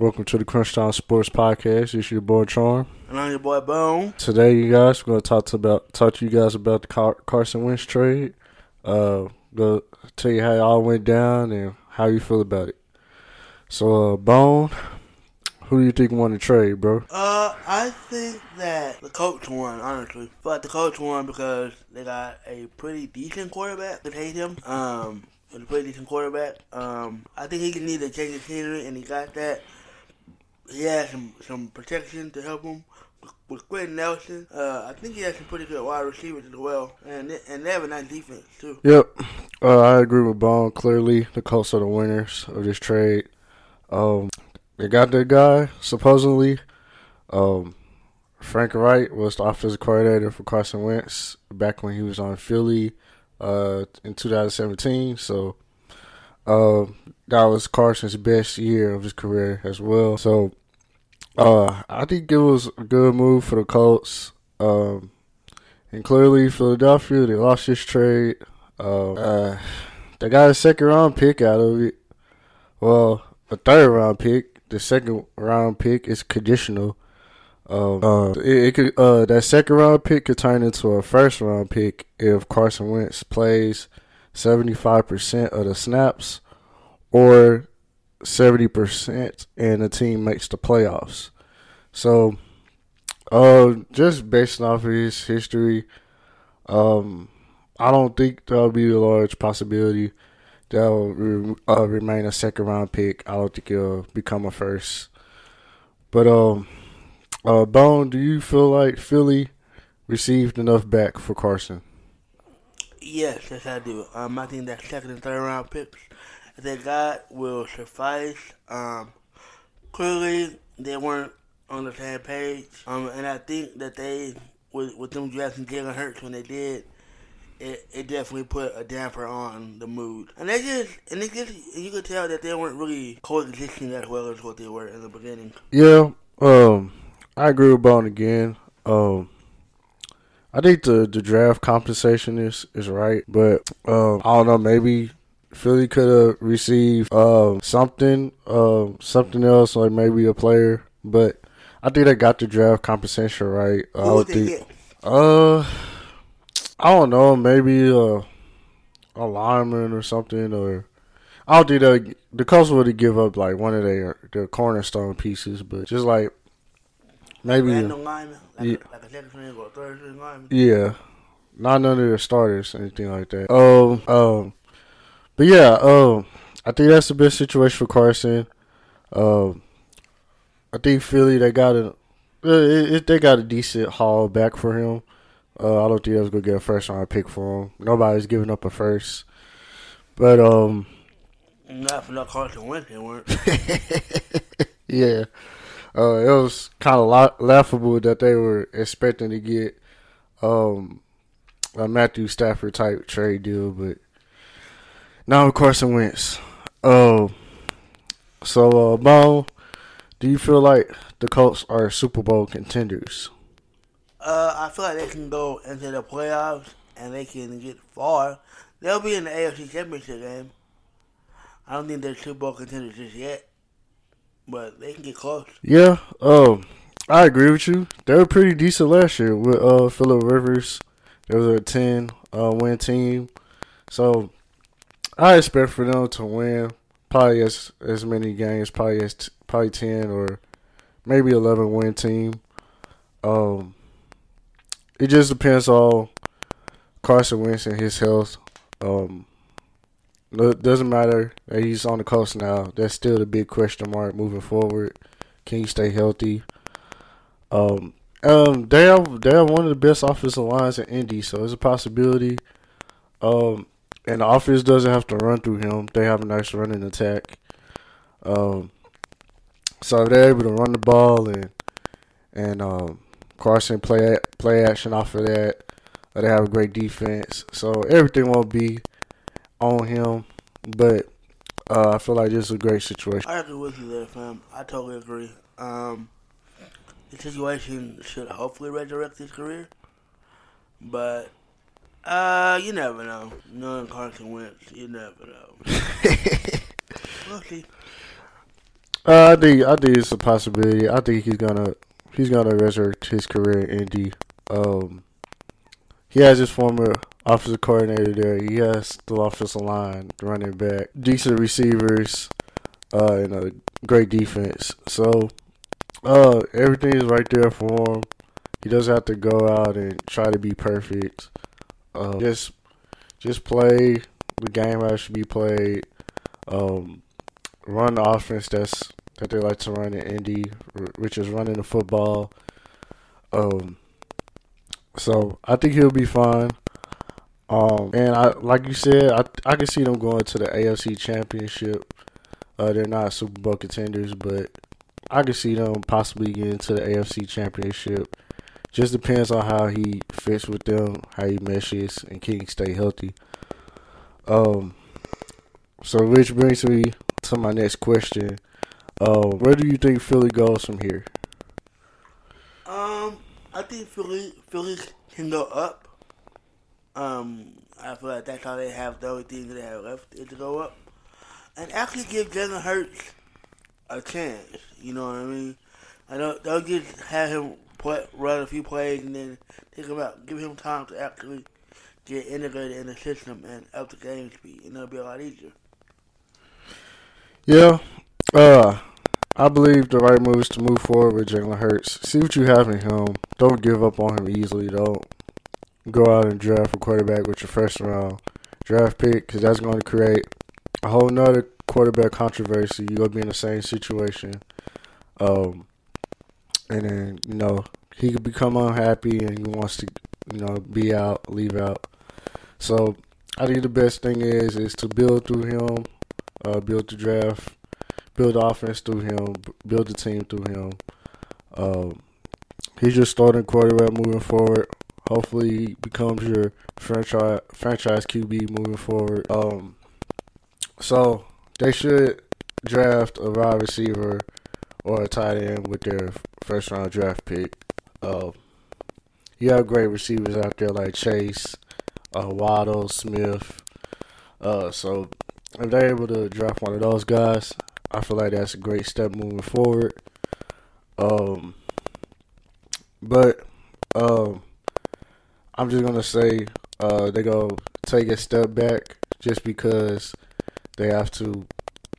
Welcome to the Crunch Time Sports Podcast. It's your boy Charm. And I'm your boy Bone. Today, you guys, we're going to talk to about talk to you guys about the Car- Carson Wentz trade. Uh, go tell you how it all went down and how you feel about it. So, uh, Bone, who do you think won the trade, bro? Uh, I think that the coach won, honestly. But the coach won because they got a pretty decent quarterback to hate him. Um, a pretty decent quarterback. Um, I think he need to change the scenery, and he got that. He has some, some protection to help him with, Quenton Nelson. Uh, I think he has some pretty good wide receivers as well, and they, and they have a nice defense too. Yep, uh, I agree with Bone. Clearly, the Colts are the winners of this trade. Um, they got their guy supposedly. Um, Frank Reich was the offensive coordinator for Carson Wentz back when he was on Philly uh, in 2017. So uh, that was Carson's best year of his career as well. So uh, I think it was a good move for the Colts. Um, and clearly, Philadelphia they lost this trade. Uh, uh, they got a second round pick out of it. Well, a third round pick. The second round pick is conditional. Uh, uh, it, it could uh, that second round pick could turn into a first round pick if Carson Wentz plays seventy five percent of the snaps, or seventy percent, and the team makes the playoffs. So, uh, just based off of his history, um, I don't think there'll be a large possibility that will re- uh, remain a second round pick. I don't think it'll become a first. But um, uh, Bone, do you feel like Philly received enough back for Carson? Yes, yes, I do. Um, I think that second and third round picks that God will suffice. Um, clearly they weren't on the same page. Um, and I think that they, with with them drafting Jalen Hurts when they did, it, it definitely put a damper on the mood. And they just, and it just, you could tell that they weren't really coexisting as well as what they were in the beginning. Yeah, um, I agree with Bone again. Um, I think the, the draft compensation is, is right, but um, I don't know. Maybe Philly could have received um, something, uh, something else, like maybe a player. But I think they got the draft compensation right. I Who would would they think. get? Uh, I don't know. Maybe a a lineman or something, or I don't think the the Colts would give up like one of their their cornerstone pieces, but just like maybe Random lineman, like, Yeah. a, like a or a third lineman. yeah, not none of their starters, anything like that. Um, um, but yeah, um, I think that's the best situation for Carson. Um, I think Philly they got a uh, it, it, they got a decent haul back for him. Uh, I don't think I was gonna get a first round pick for him. Nobody's giving up a first, but um, Not for Carson Wentz, they weren't. yeah, uh, it was kind of la- laughable that they were expecting to get um a Matthew Stafford type trade deal, but now of Carson Wentz. Oh, so uh, Bo, do you feel like the Colts are Super Bowl contenders? Uh, I feel like they can go into the playoffs and they can get far. They'll be in the AFC Championship game. I don't think they're Super Bowl contenders just yet, but they can get close. Yeah, um, I agree with you. They were pretty decent last year with uh Philip Rivers. They was a ten uh, win team, so I expect for them to win probably as as many games, probably as t- probably ten or maybe eleven win team. Um, it just depends on Carson Wentz and his health. Um, it doesn't matter that he's on the Colts now. That's still the big question mark moving forward. Can he stay healthy? Um, um, they have they have one of the best offensive lines in Indy, so it's a possibility. Um, and the offense doesn't have to run through him. They have a nice running attack. Um, so they're able to run the ball and and um, Carson play play action off of that, they have a great defense. So everything won't be on him, but uh, I feel like this is a great situation. I agree with you there, fam. I totally agree. Um, the situation should hopefully resurrect his career, but uh, you never know. Knowing Carson Wentz, you never know. we'll see. Uh, I think I think it's a possibility. I think he's gonna he's gonna resurrect his career in Indy. Um, he has his former offensive coordinator there. He has the offensive line, running back, decent receivers, uh, and a great defense. So, uh, everything is right there for him. He doesn't have to go out and try to be perfect. Uh, just just play the game that should be played. Um, run the offense that's that they like to run in Indy, which is running the football. Um, so I think he'll be fine. Um, and I like you said, I I can see them going to the AFC Championship. Uh, they're not Super Bowl contenders, but I can see them possibly getting to the AFC Championship. Just depends on how he fits with them, how he meshes, and can stay healthy. Um, so which brings me to my next question. Uh, where do you think Philly goes from here? Um, I think Philly Philly can go up. Um, I feel like that's how they have the only thing they have left is to go up, and actually give Jalen Hurts a chance. You know what I mean? I don't don't just have him play, run a few plays and then take him out. Give him time to actually get integrated in the system and up the game speed, and it'll be a lot easier. Yeah, uh, I believe the right move is to move forward with Jalen Hurts. See what you have in him. Don't give up on him easily. Don't go out and draft a quarterback with your first round draft pick because that's going to create a whole nother quarterback controversy. You're going to be in the same situation. Um, and then, you know, he could become unhappy and he wants to, you know, be out, leave out. So I think the best thing is is to build through him, uh, build the draft, build offense through him, build the team through him. Um, he's your starting quarterback moving forward. Hopefully, he becomes your franchise franchise QB moving forward. Um, so they should draft a wide receiver or a tight end with their first round draft pick. Uh, you have great receivers out there like Chase, uh, Waddle, Smith. Uh, so if they're able to draft one of those guys, I feel like that's a great step moving forward. Um, but um, I'm just gonna say uh, they go take a step back just because they have to.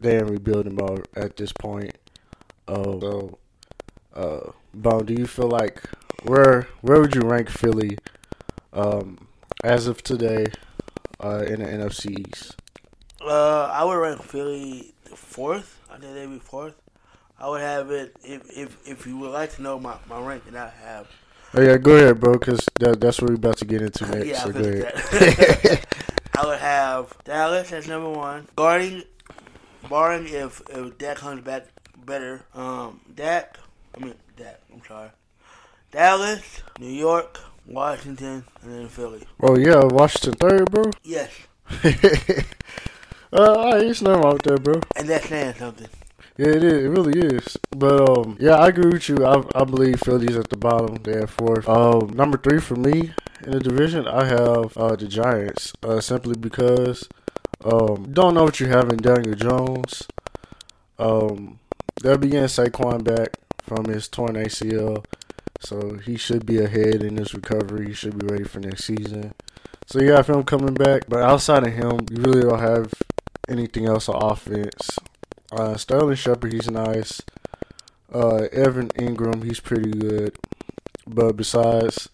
They're in rebuilding mode at this point. Uh, so, uh, Bone, do you feel like where where would you rank Philly um, as of today uh, in the NFC East? Uh, I would rank Philly fourth. I think they'd be fourth. I would have it if if if you would like to know my my ranking. I have. Oh yeah, go ahead, bro, because that, that's what we're about to get into next. yeah, so I go ahead. that. I would have Dallas as number one. Guarding, barring if if Dak comes back better. Um, Dak. I mean Dak. I'm sorry. Dallas, New York, Washington, and then Philly. oh yeah, Washington third, bro. Yes, uh, all right, it's nothing wrong with that, bro. and that's saying something. Yeah, it is. It really is. But um, yeah, I agree with you. I I believe Philly's at the bottom. They're at fourth. Um, number three for me in the division, I have uh the Giants. Uh, simply because um, don't know what you have in Daniel Jones. Um, they'll be getting Saquon back from his torn ACL, so he should be ahead in his recovery. He should be ready for next season. So you have him coming back, but outside of him, you really don't have anything else on offense. Uh, Sterling Shepard, he's nice. Uh, Evan Engram, he's pretty good. But besides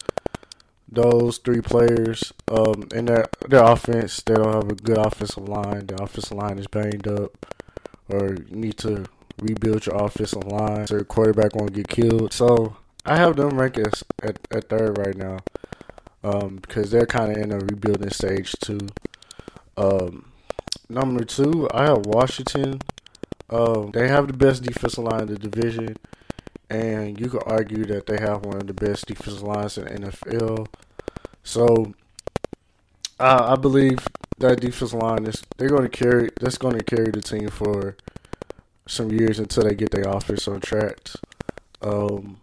those three players, um, in their their offense, they don't have a good offensive line. The offensive line is banged up, or need to rebuild your offensive line. So your quarterback won't get killed. So I have them ranked at at third right now, um, because they're kind of in a rebuilding stage too. Um, number two, I have Washington. Um, they have the best defensive line in the division, and you could argue that they have one of the best defensive lines in the NFL. So, I, I believe that defensive line is they're going to carry. That's going to carry the team for some years until they get their offense on track. Um,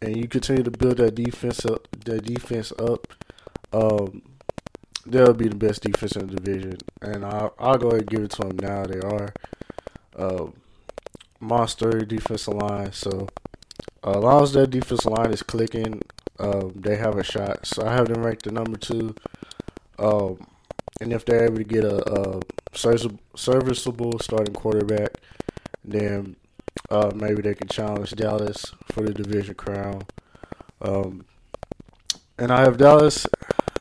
and you continue to build that defense up. That defense up. Um, they'll be the best defense in the division, and I'll, I'll go ahead and give it to them now. They are. Um, monster defensive line. So uh, as long as that defensive line is clicking, um, they have a shot. So I have them ranked at number two. Um, and if they're able to get a, a serviceable starting quarterback, then uh, maybe they can challenge Dallas for the division crown. Um, and I have Dallas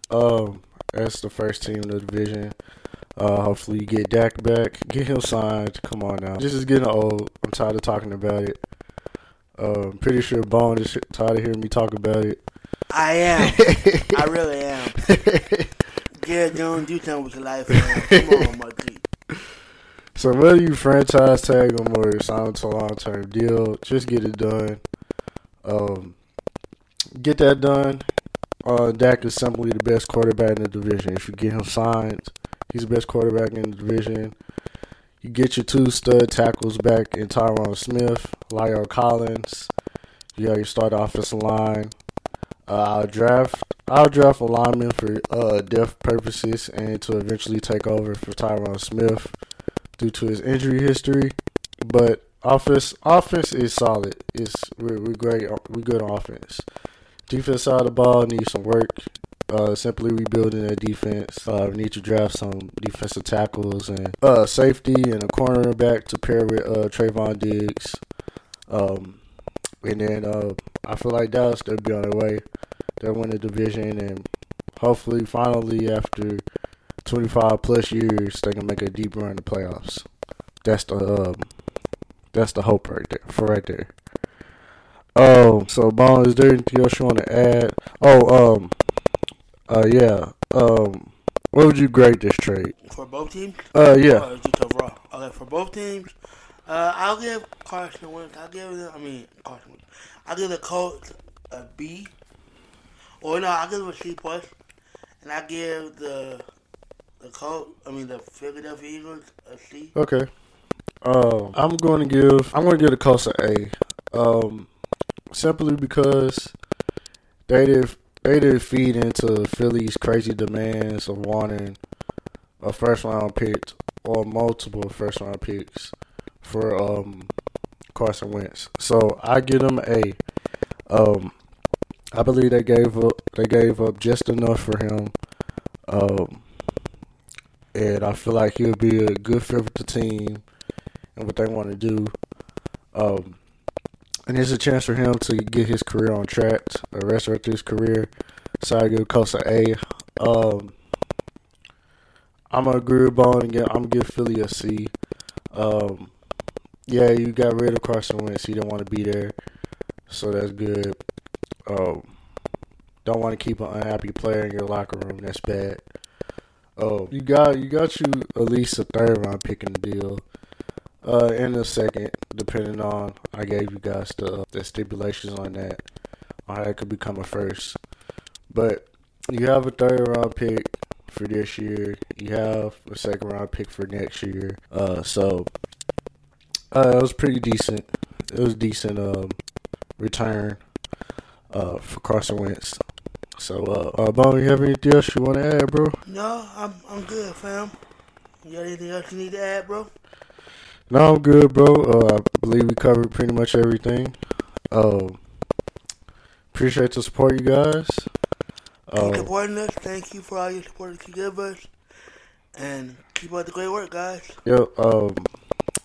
um, as the first team in the division. Uh, hopefully, you get Dak back, get him signed. Come on now, this is getting old. I'm tired of talking about it. Uh, I'm pretty sure Bone is tired of hearing me talk about it. I am. I really am. Jerry Jones, do something with your life, man. Come on, my G. So whether you franchise tag him or sign to a long term deal, just get it done. Um, get that done. Uh, Dak is simply the best quarterback in the division. If you get him signed, he's the best quarterback in the division. You get your two stud tackles back in Tyron Smith, La'el Collins. You got your start offensive line. Uh, I'll draft I'll draft a lineman for uh, depth purposes and to eventually take over for Tyron Smith due to his injury history. But offense offense is solid. It's we're, we're great. We're good on offense. Defense side of the ball needs some work. Uh, simply rebuilding that defense. Uh, we need to draft some defensive tackles and uh, safety and a cornerback to pair with uh, Trevon Diggs. Um, and then uh, I feel like Dallas they'll be on their way. They'll win the division and hopefully, finally, after 25 plus years, they can make a deep run in the playoffs. That's the um, that's the hope right there for right there. Oh, so Bone, is there anything else you want to add? Oh, um, uh, yeah, um, what would you grade this trade for both teams? Uh, yeah. Or just overall? Okay, for both teams, uh, I'll give Carson Wentz. I'll give them. I mean Carson Wentz. I'll give the Colts a B. Or no, I'll give them a C plus, and I give the the Colts. I mean the Philadelphia Eagles a C. Okay. Uh, I'm going to give. I'm going to give the Colts an A. Um, simply because they did they did feed into Philly's crazy demands of wanting a first round pick or multiple first round picks for um Carson Wentz. So I give them a. Um, I believe they gave up. They gave up just enough for him. Um, and I feel like he'll be a good fit with the team and what they want to do. Um, and it's a chance for him to get his career on track, rest of his career. So I give Costa A. Um, I'm gonna agree with Bone I'm gonna give Philly a C. Um, yeah, you got rid of Carson Wentz. He didn't want to be there, so that's good. Um, don't want to keep an unhappy player in your locker room. That's bad. Oh, you got you got you at least a third round pick in the deal. Uh, in a second, depending on I gave you guys the the stipulations on that, on how it could become a first. But you have a third round pick for this year. You have a second round pick for next year. Uh, so uh, it was pretty decent. It was decent um return uh for Carson Wentz. So uh, uh Bobby, you have anything else you want to add, bro? No, I'm I'm good, fam. You got anything else you need to add, bro? No, I'm good, bro. Uh, I believe we covered pretty much everything. Uh, appreciate the support, you guys. Uh, supporting us. Thank you for all your support that you give us, and keep up the great work, guys. Yep. Um,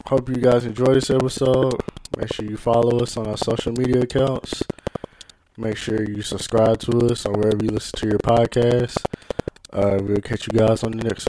hope you guys enjoy this episode. Make sure you follow us on our social media accounts. Make sure you subscribe to us on wherever you listen to your podcast. Uh, we'll catch you guys on the next.